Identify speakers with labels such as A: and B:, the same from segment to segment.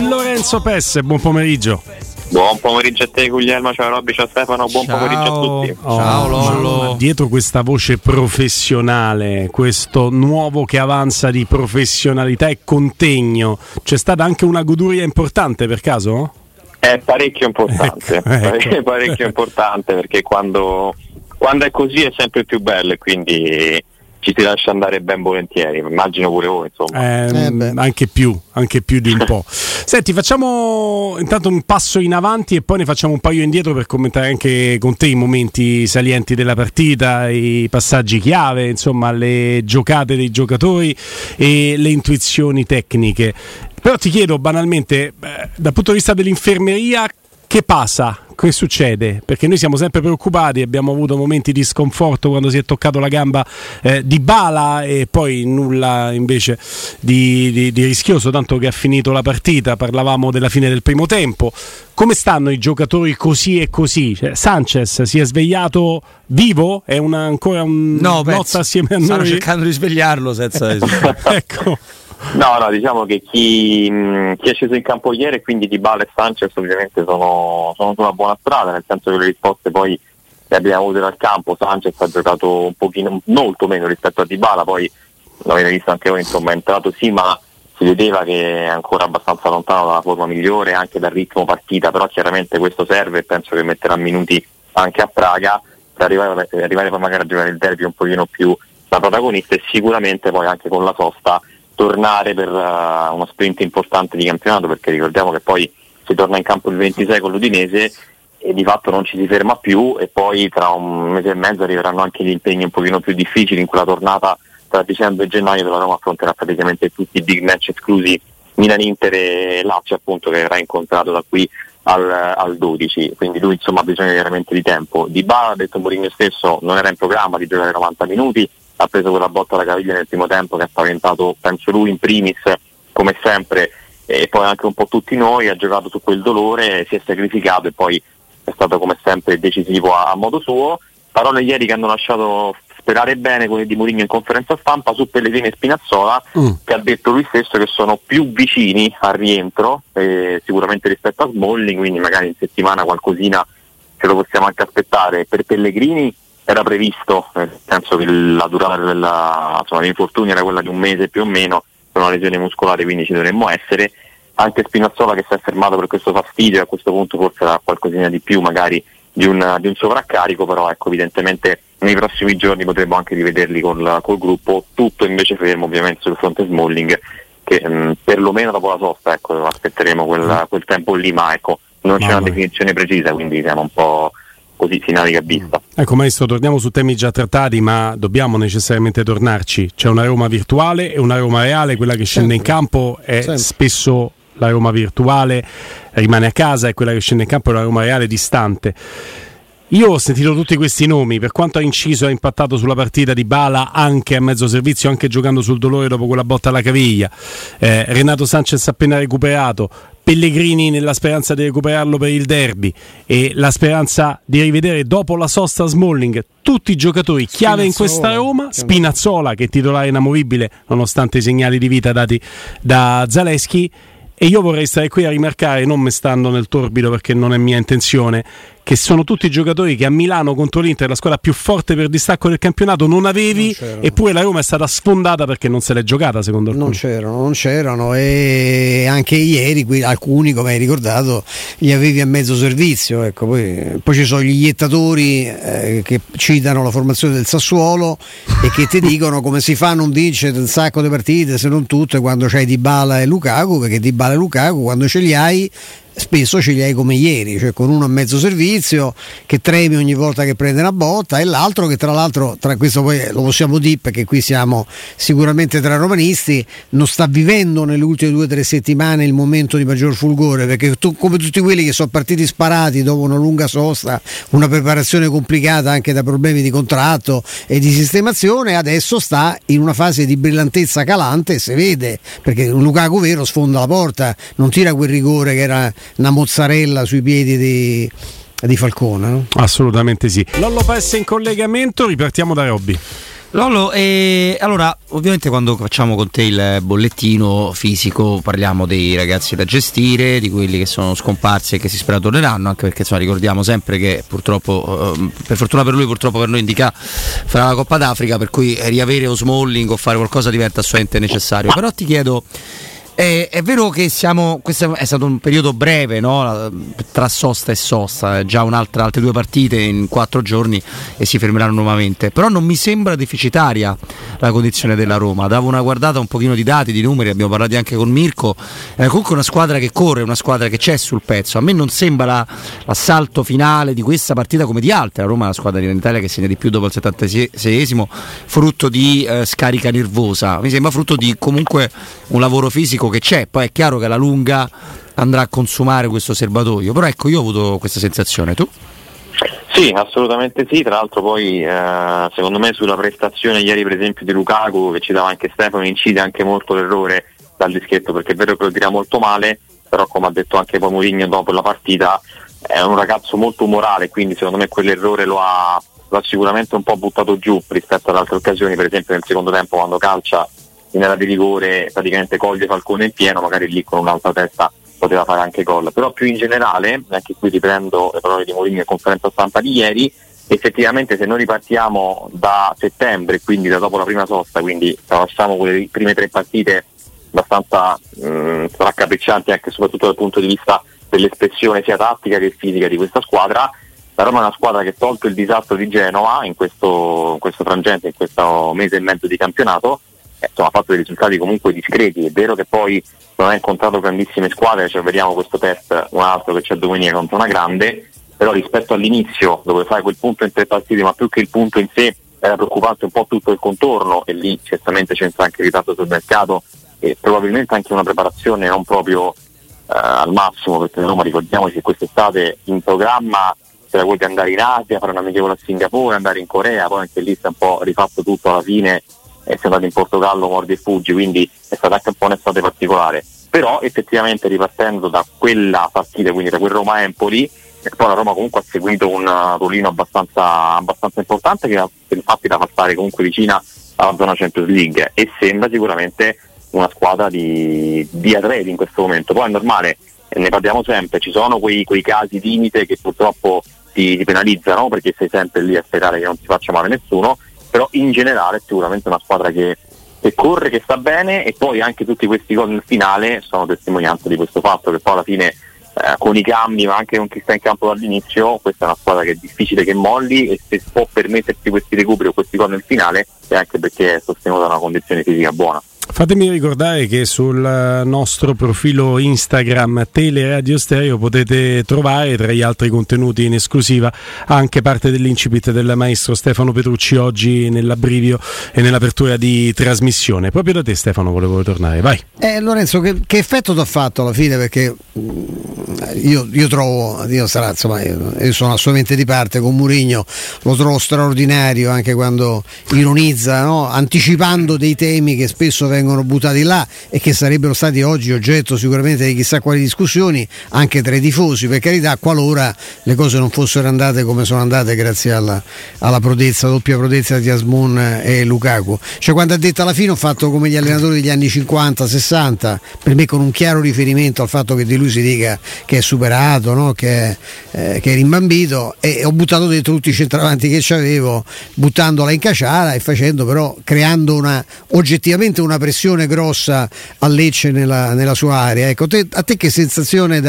A: Lorenzo Pesse, buon pomeriggio.
B: Buon pomeriggio a te Guglielmo, ciao Robby, ciao Stefano, buon
C: Ciao.
B: pomeriggio a tutti.
A: Oh,
C: Ciao, Lollo.
A: ma Dietro questa voce professionale, questo nuovo che avanza di professionalità e contegno, c'è stata anche una goduria importante per caso?
B: È parecchio importante,
A: Ecco, ecco.
B: pare- parecchio importante perché quando, quando è così è sempre più bello e quindi ci si lascia andare ben volentieri, immagino pure voi insomma.
A: Ehm,
C: Eh beh.
A: anche più, anche più di un po'. Senti, facciamo intanto un passo in avanti e poi ne facciamo un paio indietro per commentare anche con te i momenti salienti della partita, i passaggi chiave, insomma, le giocate dei giocatori e le intuizioni tecniche. Però ti chiedo banalmente, eh, dal punto di vista dell'infermeria, che passa? Che succede? Perché noi siamo sempre preoccupati, abbiamo avuto momenti di sconforto quando si è toccato la gamba eh, di Bala e poi nulla invece di, di- di rischioso, tanto che ha finito la partita, parlavamo della fine del primo tempo. Come stanno i giocatori così e così? Cioè, Sanchez si è svegliato vivo? È una- ancora un
C: No, penso.
A: assieme a
C: Stanno
A: noi?
C: cercando di svegliarlo senza
A: ecco.
B: No, no, diciamo che chi, chi è sceso in campo ieri quindi Di Bala e Sanchez ovviamente sono, sono su buona strada, nel senso che le risposte poi le abbiamo avute dal campo, Sanchez ha giocato un pochino, molto meno rispetto a Di Bala, poi l'avete visto anche voi, insomma è entrato sì ma si vedeva che è ancora abbastanza lontano dalla forma migliore, anche dal ritmo partita, però chiaramente questo serve e penso che metterà minuti anche a Praga per arrivare, per arrivare poi magari a giocare il derby un pochino più da protagonista e sicuramente poi anche con la sosta tornare per eh, uno sprint importante di campionato perché ricordiamo che poi si torna in campo il 26 con l'Udinese e di fatto non ci si ferma più e poi tra un mese e mezzo arriveranno anche gli impegni un pochino più difficili in quella tornata tra dicembre e gennaio dove la Roma affronterà praticamente tutti i big match esclusi Milan-Inter e Lazio appunto che verrà incontrato da qui al, al 12 quindi lui insomma ha bisogno veramente di tempo. Di Bala ha detto Mourinho stesso non era in programma di giocare 90 minuti ha preso quella botta alla caviglia nel primo tempo che ha spaventato penso lui in primis come sempre e poi anche un po' tutti noi ha giocato su quel dolore si è sacrificato e poi è stato come sempre decisivo a, a modo suo parole ieri che hanno lasciato sperare bene quelle di Mourinho in conferenza stampa su Pellegrini e Spinazzola
A: Mm.
B: che ha detto lui stesso che sono più vicini al rientro eh, sicuramente rispetto a Smalling quindi magari in settimana qualcosina ce lo possiamo anche aspettare per Pellegrini era previsto nel senso che la durata della, insomma, dell'infortunio era quella di un mese più o meno per una lesione muscolare quindi ci dovremmo essere. Anche Spinazzola che si è fermato per questo fastidio a questo punto forse era qualcosina di più magari di un, di un sovraccarico però ecco evidentemente nei prossimi giorni potremo anche rivederli col, col gruppo tutto invece fermo ovviamente sul fronte Smalling che mh, perlomeno dopo la sosta ecco, aspetteremo quel, quel tempo lì ma ecco non c'è una definizione precisa quindi siamo un po' così si naviga a vista
A: Ecco maestro, torniamo su temi già trattati, ma dobbiamo necessariamente tornarci. C'è una Roma virtuale e una Roma reale, quella che scende in campo è
C: Sempre.
A: spesso la Roma virtuale, rimane a casa e quella che scende in campo è la Roma reale distante. Io ho sentito tutti questi nomi, per quanto ha inciso e ha impattato sulla partita di Bala anche a mezzo servizio, anche giocando sul dolore dopo quella botta alla caviglia. Eh, Renato Sanchez appena recuperato, Pellegrini nella speranza di recuperarlo per il derby e la speranza di rivedere dopo la sosta Smalling tutti i giocatori chiave in questa Roma, Spinazzola che è titolare inamovibile nonostante i segnali di vita dati da Zaleschi. E io vorrei stare qui a rimarcare, non me stando nel torbido perché non è mia intenzione, che sono tutti giocatori che a Milano contro l'Inter, la squadra più forte per distacco del campionato, non avevi,
D: Non
A: eppure la Roma è stata sfondata perché non se l'è giocata secondo
D: Non
A: alcuni.
D: c'erano, non c'erano e anche ieri qui, alcuni, come hai ricordato, li avevi a mezzo servizio. Ecco, poi, poi ci sono gli iettatori eh, che citano la formazione del Sassuolo e che ti dicono come si fa a non vincere un sacco di partite, se non tutte, quando c'hai Dybala e Lukaku, perché Dybala e Lukaku quando ce li hai spesso ce li hai come ieri, cioè con uno a mezzo servizio che tremi ogni volta che prende una botta e l'altro che tra l'altro, tra questo poi lo possiamo dire perché qui siamo sicuramente tra romanisti, non sta vivendo nelle ultime due o tre settimane il momento di maggior fulgore perché tu, come tutti quelli che sono partiti sparati dopo una lunga sosta, una preparazione complicata anche da problemi di contratto e di sistemazione, adesso sta in una fase di brillantezza calante e si vede perché un Lukaku vero sfonda la porta, non tira quel rigore che era una mozzarella sui piedi di, di Falcone. No?
A: Assolutamente sì. Lollo Pesse in collegamento, ripartiamo da Robby.
C: Lollo, eh, allora ovviamente quando facciamo con te il bollettino fisico parliamo dei ragazzi da gestire, di quelli che sono scomparsi e che si spera torneranno, anche perché insomma, ricordiamo sempre che purtroppo, eh, per fortuna per lui, purtroppo per noi indica farà la Coppa d'Africa, per cui riavere o Smalling o fare qualcosa diventa assolutamente necessario. Però ti chiedo, è, è vero che siamo, questo è stato un periodo breve no? tra sosta e sosta, eh, già un'altra, altre due partite in quattro giorni e si fermeranno nuovamente, però non mi sembra deficitaria la condizione della Roma, davo una guardata un pochino di dati, di numeri, abbiamo parlato anche con Mirko, è comunque una squadra che corre, una squadra che c'è sul pezzo, a me non sembra la- l'assalto finale di questa partita come di altre, la Roma è la squadra in Italia che segna di più dopo il 76esimo, frutto di eh, scarica nervosa, mi sembra frutto di comunque un lavoro fisico che c'è, poi è chiaro che alla lunga andrà a consumare questo serbatoio, però ecco io ho avuto questa sensazione, tu?
B: Sì, assolutamente sì, tra l'altro poi eh, secondo me sulla prestazione ieri per esempio di Lukaku che ci dava anche Stefano incide anche molto l'errore dal dischetto perché è vero che lo tira molto male, però come ha detto anche poi Mourinho dopo la partita è un ragazzo molto umorale, quindi secondo me quell'errore lo ha, lo ha sicuramente un po' buttato giù rispetto ad altre occasioni, per esempio nel secondo tempo quando calcia in area di rigore praticamente coglie Falcone in pieno, magari lì con un'altra testa poteva fare anche gol, però più in generale, anche qui riprendo le parole di Mourinho in conferenza stampa di ieri, effettivamente se noi ripartiamo da settembre, quindi da dopo la prima sosta, quindi tralasciamo quelle prime tre partite abbastanza mh, raccapriccianti anche soprattutto dal punto di vista dell'espressione sia tattica che fisica di questa squadra, la Roma è una squadra che tolto il disastro di Genova in questo, in questo frangente, in questo mese e mezzo di campionato, eh, insomma, ha fatto dei risultati comunque discreti. È vero che poi non ha incontrato grandissime squadre, cioè vediamo questo test, un altro che c'è domenica contro una grande, però rispetto all'inizio dove fai quel punto in tre partite, ma più che il punto in sé era preoccupante un po' tutto il contorno e lì certamente c'entra anche il ritardo sul mercato e probabilmente anche una preparazione non proprio eh, al massimo perché Roma ricordiamoci che quest'estate in programma c'era quello di andare in Asia, fare una amichevole a Singapore, andare in Corea, poi anche lì si è un po' rifatto tutto alla fine è andato in Portogallo, mordi e fuggi, quindi è stata anche un po' un'estate particolare. Però effettivamente ripartendo da quella partita, quindi da quel Roma-Empoli, poi la Roma comunque ha seguito un uh, ruolino abbastanza, abbastanza importante che, infatti la fa stare comunque vicina alla zona Champions League e sembra sicuramente una squadra di, di atleti in questo momento. Poi è normale, ne parliamo sempre, ci sono quei, quei casi limite che purtroppo ti, ti penalizzano perché sei sempre lì a sperare che non si faccia male nessuno, però in generale è sicuramente una squadra che, che corre, che sta bene e poi anche tutti questi gol nel finale sono testimonianza di questo fatto che poi alla fine eh, con i cambi ma anche con chi sta in campo dall'inizio questa è una squadra che è difficile che molli e se può permettersi questi recuperi o questi gol nel finale è anche perché è sostenuta da una condizione fisica buona.
A: Fatemi ricordare che sul nostro profilo Instagram Teleradio Stereo potete trovare tra gli altri contenuti in esclusiva anche parte dell'incipit del maestro Stefano Petrucci oggi nell'abbrivio e nell'apertura di trasmissione. Proprio da te Stefano volevo tornare, vai.
D: Eh, Lorenzo, che, che effetto ti ha fatto alla fine? Perché mh, io, io, trovo, io, sarà, insomma, io, io, sono assolutamente di parte con Murigno, lo trovo straordinario anche quando ironizza, no? anticipando dei temi che spesso vengono buttati là e che sarebbero stati oggi oggetto sicuramente di chissà quali discussioni, anche tra i tifosi, per carità, qualora le cose non fossero andate come sono andate grazie alla, alla prodezza, doppia prodezza di Asmun e Lukaku. Cioè quando ha detto alla fine ho fatto come gli allenatori degli anni 50-60, per me con un chiaro riferimento al fatto che di lui si dica che è superato, no? che, eh, che, è rimbambito e ho buttato dentro tutti i centravanti che avevo, buttandola in caciara e facendo però, creando una, oggettivamente una pressione grossa a Lecce nella, nella sua area. Ecco, te, a te che sensazione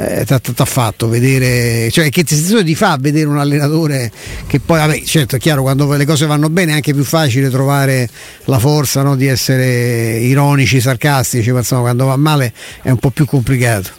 D: eh, ti ha fatto vedere, cioè che sensazione ti fa vedere un allenatore che poi, vabbè, certo è chiaro, quando le cose vanno bene è anche più facile trovare la forza no, di essere ironici, sarcastici, ma insomma quando va male è un po' più complicato.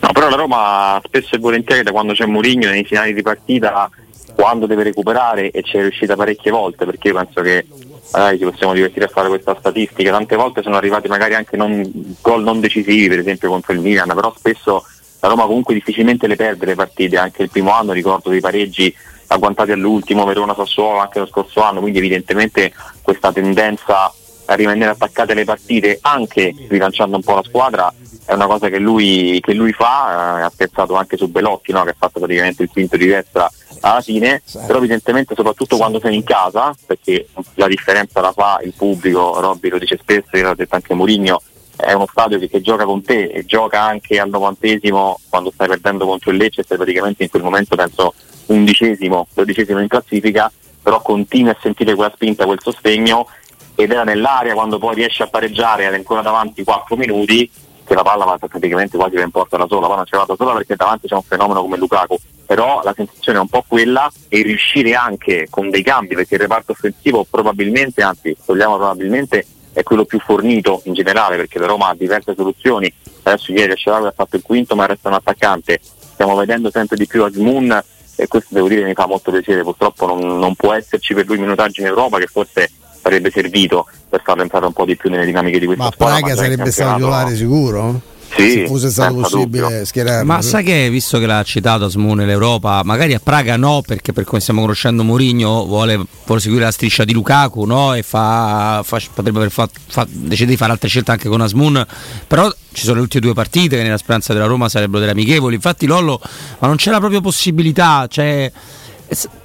B: No, però la Roma spesso e volentieri da quando c'è Mourinho nei finali di partita, quando deve recuperare e ci è riuscita parecchie volte, perché io penso che magari ci possiamo divertire a fare questa statistica, tante volte sono arrivati magari anche non, gol non decisivi, per esempio contro il Milan, però spesso la Roma comunque difficilmente le perde le partite, anche il primo anno ricordo dei pareggi agguantati all'ultimo, Verona Sassuolo anche lo scorso anno, quindi evidentemente questa tendenza a rimanere attaccate alle partite anche rilanciando un po' la squadra è una cosa che lui, che lui fa, eh, ha pensato anche su Belotti no? che ha fatto praticamente il quinto di destra alla fine, però evidentemente soprattutto quando sei in casa, perché la differenza la fa il pubblico, Robby lo dice spesso, l'ha detto anche Mourinho, è uno stadio che, che, gioca con te e gioca anche al novantesimo quando stai perdendo contro il Lecce, stai praticamente in quel momento penso undicesimo, dodicesimo in classifica, però continui a sentire quella spinta, quel sostegno ed era nell'area quando poi riesce a pareggiare ed è ancora davanti 4 minuti che la palla va praticamente quasi in porta da sola, poi non c'è vada sola perché davanti c'è un fenomeno come Lukaku, però la sensazione è un po' quella e riuscire anche con dei cambi, perché il reparto offensivo probabilmente, anzi togliamo probabilmente, è quello più fornito in generale, perché la Roma ha diverse soluzioni, adesso ieri Asciarago ha fatto il quinto ma resta un attaccante, stiamo vedendo sempre di più Asmoon e questo devo dire mi fa molto piacere, purtroppo non, non può esserci per lui minutaggio in Europa che forse sarebbe servito per farlo entrare un po' di più nelle dinamiche di questa
D: ma
B: squadra.
D: Ma Praga sarebbe stato titolare sicuro?
B: Sì,
D: se fosse stato possibile dubbio. schierarlo.
C: Ma sai che, visto che l'ha citato Asmu nell'Europa, magari a Praga no, perché per come stiamo conoscendo Mourinho vuole, vuole seguire la striscia di Lukaku no? e fa, fa, potrebbe aver fatto, fa, decide di fare altre scelte anche con Asmun, però ci sono le ultime due partite che nella speranza della Roma sarebbero delle amichevoli. Infatti Lollo, ma non c'è la propria possibilità, cioè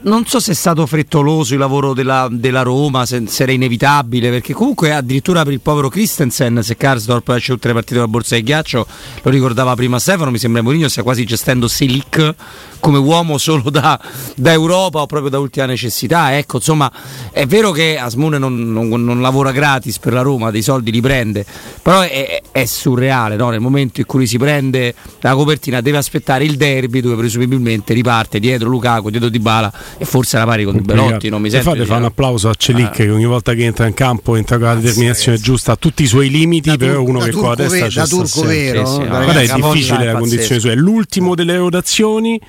C: non so se è stato frettoloso il lavoro della, della Roma, se, se, era inevitabile, perché comunque addirittura per il povero Christensen, se Karsdorp esce tutte le partite della borsa di ghiaccio, lo ricordava prima Stefano, mi sembra Mourinho stia quasi gestendo Selic come uomo solo da, da, Europa o proprio da ultima necessità. Ecco, insomma, è vero che Asmune non, non, non, lavora gratis per la Roma, dei soldi li prende, però è, è surreale no? nel momento in cui si prende la copertina, deve aspettare il derby dove presumibilmente riparte dietro Lukaku, dietro Di Bala e forse la pari con Belotti. Non mi sento.
A: Fate fa un applauso a Celic ah. che ogni volta che entra in campo entra con la determinazione giusta, ha tutti i suoi limiti, da però uno che con la testa c'è. Da
D: turco vero, sì, sì,
A: no? è difficile la condizione sua, è l'ultimo delle rotazioni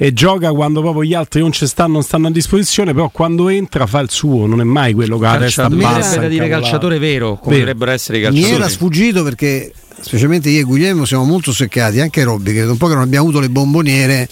A: e gioca quando proprio gli altri non ci stanno, non stanno a disposizione, però quando entra fa il suo, non è mai quello che ha la testa bassa.
C: da dire calciatore vero, come vero. dovrebbero essere i calciatori.
D: Mi era sfuggito perché specialmente io e Guglielmo siamo molto seccati, anche Robby, che un po' che non abbiamo avuto le bomboniere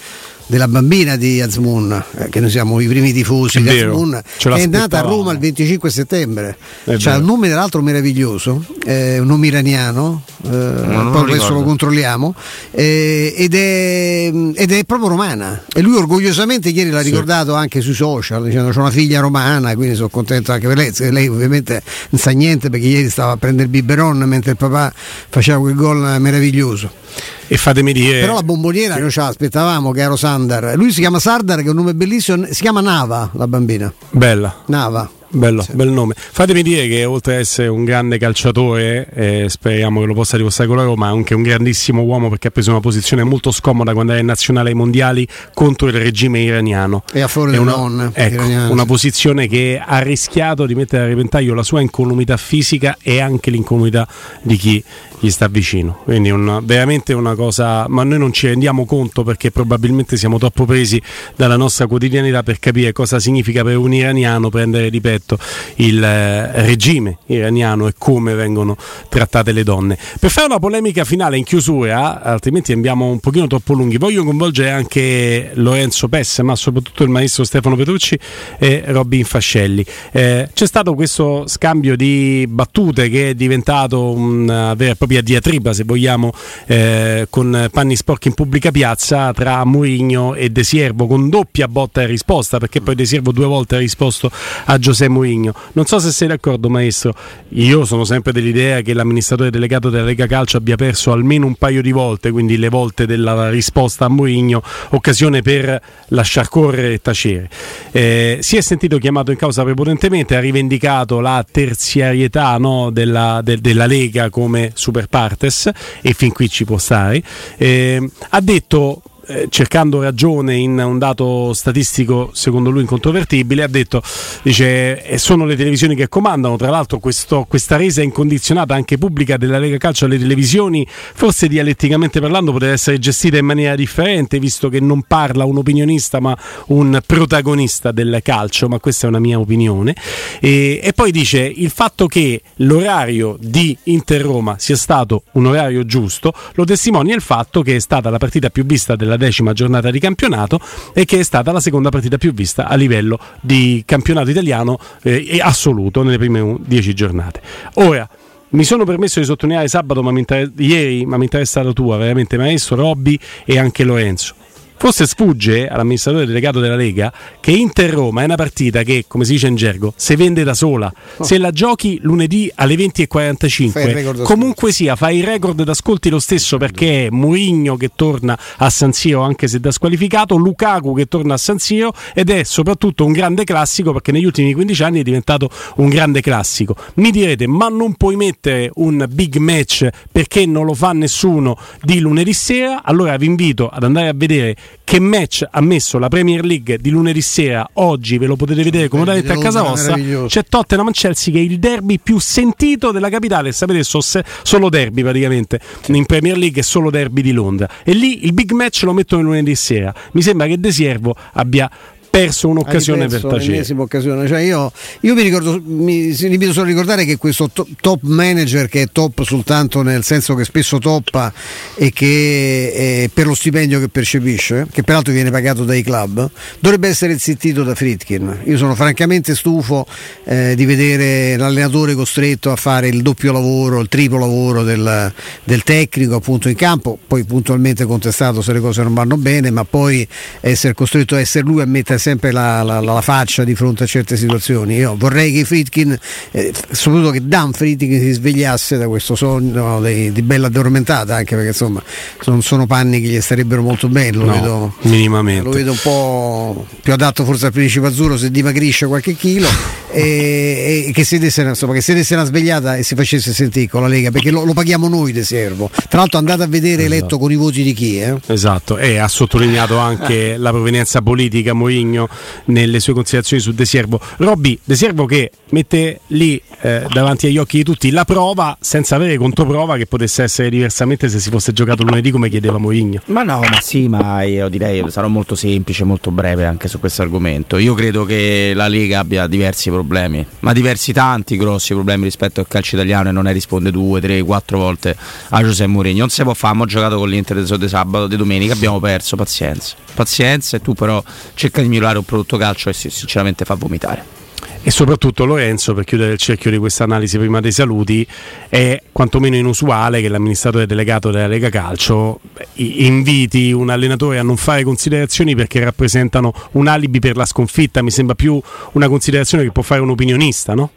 D: della bambina di Azmoun, eh, che noi siamo i primi tifosi è di Azmoun, che è nata a Roma il 25 settembre. C'ha un nome tra l'altro meraviglioso, eh, un nome iraniano, eh, poi adesso lo controlliamo, eh, ed, è, ed, è, proprio romana. E lui orgogliosamente ieri l'ha ricordato sì. anche sui social, dicendo c'è una figlia romana, quindi sono contento anche per lei. Lei ovviamente non sa niente perché ieri stava a prendere il biberon mentre il papà faceva quel gol meraviglioso.
A: E fatemi dire.
D: Però la bomboniera noi ce l'aspettavamo che ero Sandar. Lui si chiama Sardar, che è un nome bellissimo. Si chiama Nava, la bambina.
A: Bella.
D: Nava.
A: Bello, sì. bel nome. Fatemi dire che oltre ad essere un grande calciatore, eh, speriamo che lo possa dimostrare con la Roma, è anche un grandissimo uomo perché ha preso una posizione molto scomoda quando era in nazionale ai mondiali contro il regime iraniano.
D: E a favore
A: una,
D: non,
A: ecco, una posizione che ha rischiato di mettere a repentaglio la sua incolumità fisica e anche l'incolumità di chi gli sta vicino. Quindi un, veramente una cosa, ma noi non ci rendiamo conto perché probabilmente siamo troppo presi dalla nostra quotidianità per capire cosa significa per un iraniano prendere di petto letto il eh, regime iraniano e come vengono trattate le donne. Per fare una polemica finale in chiusura, altrimenti andiamo un pochino troppo lunghi, voglio coinvolgere anche Lorenzo Pesse, ma soprattutto il maestro Stefano Petrucci e Robin Fascelli. Eh, c'è stato questo scambio di battute che è diventato una vera e propria diatriba, se vogliamo, eh, con panni sporchi in pubblica piazza tra Mourinho e De Siervo, con doppia botta e risposta, perché poi De Siervo due volte ha risposto a Giuseppe Mourinho. Non so se sei d'accordo, maestro. Io sono sempre dell'idea che l'amministratore delegato della Lega Calcio abbia perso almeno un paio di volte, quindi le volte della risposta a Mourinho, occasione per lasciar correre e tacere. Eh, si è sentito chiamato in causa prepotentemente, ha rivendicato la terziarietà no, della, de, della, Lega come super partes e fin qui ci può stare. Eh, ha detto eh, cercando ragione in un dato statistico secondo lui incontrovertibile, ha detto dice eh, sono le televisioni che comandano, tra l'altro questo, questa resa incondizionata anche pubblica della Lega Calcio alle televisioni, forse dialetticamente parlando potrebbe essere gestita in maniera differente, visto che non parla un opinionista ma un protagonista del calcio, ma questa è una mia opinione. E, e poi dice il fatto che l'orario di Inter-Roma sia stato un orario giusto lo testimonia il fatto che è stata la partita più vista della la decima giornata di campionato e che è stata la seconda partita più vista a livello di campionato italiano eh, assoluto nelle prime dieci giornate. Ora, mi sono permesso di sottolineare sabato, ma inter- ieri, ma mi interessa la tua, veramente maestro, Robby e anche Lorenzo Forse sfugge all'amministratore delegato della Lega che Inter-Roma è una partita che, come si dice in gergo, si vende da sola. Oh. Se la giochi lunedì alle 20.45, comunque sia, fai il record d'ascolti lo stesso perché è Mourinho che torna a San Siro anche se da squalificato, Lukaku che torna a San Siro ed è soprattutto un grande classico perché negli ultimi 15 anni è diventato un grande classico. Mi direte, ma non puoi mettere un big match perché non lo fa nessuno di lunedì sera? Allora vi invito ad andare a vedere che match ha messo la Premier League di lunedì sera oggi ve lo potete vedere comodamente a casa vostra. c'è Tottenham Chelsea che è il derby più sentito della capitale. Sapete so solo derby praticamente. In Premier League è solo derby di Londra. E lì il big match lo mettono lunedì sera. Mi sembra che De Siervo abbia perso un'occasione per tacere.
D: Occasione. Cioè io, io, mi ricordo, mi, mi invito solo a ricordare che questo top manager che è top soltanto nel senso che spesso toppa e che eh, per lo stipendio che percepisce, che peraltro viene pagato dai club, dovrebbe essere zittito da Fritkin. Io sono francamente stufo eh, di vedere l'allenatore costretto a fare il doppio lavoro, il triplo lavoro del, del tecnico appunto in campo, poi puntualmente contestato se le cose non vanno bene, ma poi essere costretto a essere lui a mettere sempre la, la, la, faccia di fronte a certe situazioni. Io vorrei che Fritkin, eh, soprattutto che Dan Fritkin si svegliasse da questo sogno di, di, bella addormentata, anche perché insomma non sono panni che gli starebbero molto bene, lo, no, vedo,
A: minimamente.
D: lo vedo un po' più adatto forse al principe azzurro se dimagrisce qualche chilo e, e che, si desse, insomma, che si desse una svegliata e si facesse sentire con la Lega, perché lo, lo paghiamo noi De Servo. Tra l'altro andate a vedere esatto. eletto con i voti di chi? Eh?
A: Esatto, e ha sottolineato anche la provenienza politica Mourinho Mourinho nelle sue considerazioni su De Siervo. Robby, De Siervo che mette lì eh, davanti agli occhi di tutti la prova senza avere controprova che potesse essere diversamente se si fosse giocato lunedì come chiedeva Mourinho.
C: Ma no, ma sì, ma io direi sarò molto semplice, molto breve anche su questo argomento. Io credo che la Lega abbia diversi problemi, ma diversi tanti grossi problemi rispetto al calcio italiano e non ne risponde due, tre, quattro volte a Giuseppe Mourinho. Non si può fare, abbiamo giocato con l'Inter di sabato, di domenica, abbiamo perso, pazienza. Pazienza e tu però cerca di migliorare migliorare un prodotto calcio e sinceramente fa vomitare.
A: E soprattutto Lorenzo, per chiudere il cerchio di questa analisi prima dei saluti, è quantomeno inusuale che l'amministratore delegato della Lega Calcio inviti un allenatore a non fare considerazioni perché rappresentano un alibi per la sconfitta. Mi sembra più una considerazione che può fare un opinionista, no?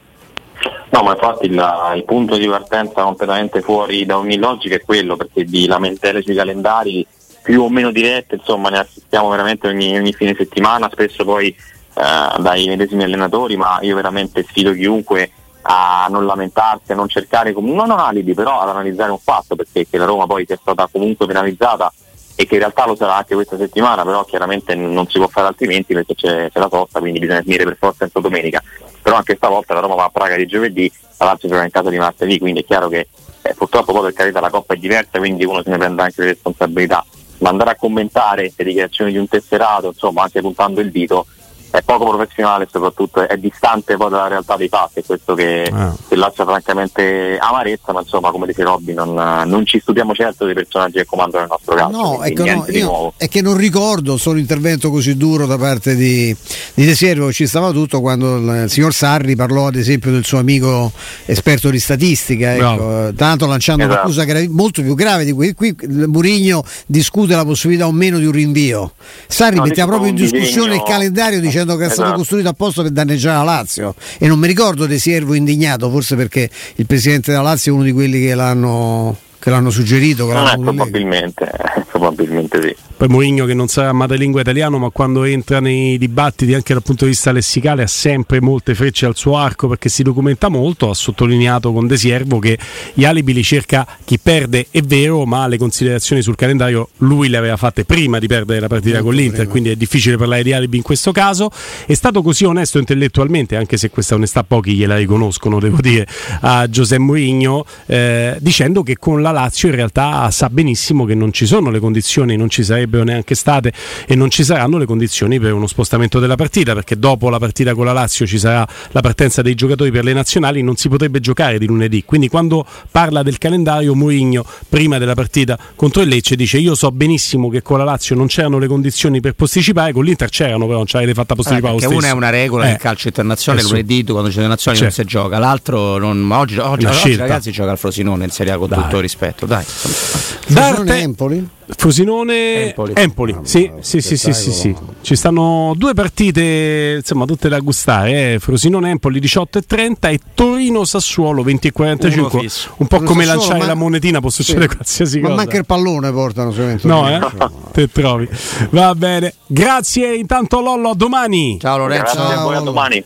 B: No, ma infatti il, il punto di partenza completamente fuori da ogni logica è quello, perché di lamentele sui calendari più o meno dirette, insomma ne assistiamo veramente ogni, ogni fine settimana, spesso poi eh, dai medesimi allenatori, ma io veramente sfido chiunque a non lamentarsi, a non cercare come non alibi, però ad analizzare un fatto, perché che la Roma poi sia stata comunque penalizzata e che in realtà lo sarà anche questa settimana, però chiaramente non si può fare altrimenti perché c'è, c'è la sosta, quindi bisogna finire per forza entro domenica. Però anche stavolta la Roma va a Praga di giovedì, la Lazio gioca in casa di martedì, quindi è chiaro che eh, purtroppo poi per carità la Coppa è diversa, quindi uno se ne prende anche le responsabilità ma andare a commentare le dichiarazioni di un tesserato, insomma anche puntando il dito, è poco professionale soprattutto è distante poi dalla realtà dei fatti, è questo che,
A: Ah.
B: che lascia francamente amarezza, ma insomma come dice Robby non, non ci studiamo certo dei personaggi che comandano il nostro calcio,
D: No, ecco, no, io- è che non ricordo solo intervento così duro da parte di, di De Siervo, ci stava tutto quando il signor Sarri parlò ad esempio del suo amico esperto di statistica, ecco, tanto lanciando
B: Esatto.
D: un'accusa gravi- molto più grave di qui. Qui Murigno discute la possibilità o meno di un rinvio. Sarri
B: No,
D: metteva proprio in discussione
B: disegno-
D: il calendario dicendo che è stato
B: Esatto.
D: costruito apposta per danneggiare la Lazio e non mi ricordo De Siervo indignato, forse perché il presidente della Lazio è uno di quelli che l'hanno, che l'hanno suggerito. Che
B: Non
D: l'hanno
B: probabilmente, probabilmente sì.
A: Poi Mourinho che non sa madrelingua italiano, ma quando entra nei dibattiti anche dal punto di vista lessicale ha sempre molte frecce al suo arco perché si documenta molto. Ha sottolineato con De Siervo che gli alibi li cerca chi perde, è vero, ma le considerazioni sul calendario lui le aveva fatte prima di perdere la partita con l'Inter, quindi è difficile parlare di alibi in questo caso. È stato così onesto intellettualmente, anche se questa onestà pochi gliela riconoscono, devo dire, a Giuseppe Mourinho, eh, dicendo che con la Lazio in realtà sa benissimo che non ci sono le condizioni, non ci sarebbero neanche state e non ci saranno le condizioni per uno spostamento della partita, perché dopo la partita con la Lazio ci sarà la partenza dei giocatori per le nazionali, non si potrebbe giocare di lunedì. Quindi quando parla del calendario Mourinho prima della partita contro il Lecce dice io so benissimo che con la Lazio non c'erano le condizioni per posticipare, con l'Inter c'erano però non ce l'avete fatta posticipare lo
C: perché una è una regola
A: Eh,
C: del calcio internazionale,
A: eh,
C: lunedì tu quando c'è le nazioni non
A: Certo.
C: si gioca, l'altro non, ma oggi, oggi, oggi
A: scelta.
C: ragazzi gioca al Frosinone in Serie A con
A: Dai.
C: tutto il rispetto, dai.
A: Darte-
D: Empoli?
A: Frosinone
C: Empoli.
A: Empoli, sì, sì, sì, sì, sì, sì. Ci stanno due partite, insomma, tutte da gustare, eh. Frosinone Empoli 18 e 30 e Torino Sassuolo 20 e 45.
C: Uno fisso.
A: Un po' come
D: Sassuolo,
A: lanciare
D: ma-
A: la monetina, può succedere
D: Sì.
A: qualsiasi
D: Ma
A: cosa.
D: manca il pallone portano sicuramente.
A: No, eh? Te trovi. Va bene. Grazie intanto Lollo, a domani.
C: Ciao Lorenzo.
B: Grazie a voi, a domani.